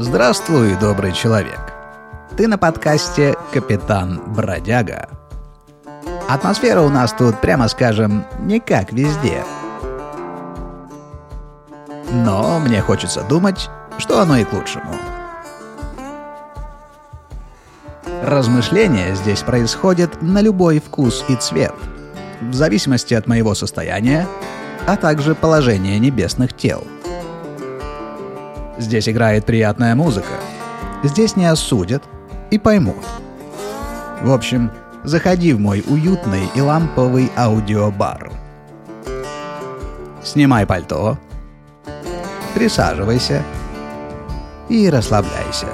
Здравствуй, добрый человек. Ты на подкасте «Капитан Бродяга». Атмосфера у нас тут, прямо скажем, не как везде. Но мне хочется думать, что оно и к лучшему. Размышления здесь происходят на любой вкус и цвет, в зависимости от моего состояния, а также положения небесных тел – Здесь играет приятная музыка. Здесь не осудят и поймут. В общем, заходи в мой уютный и ламповый аудиобар. Снимай пальто, присаживайся и расслабляйся.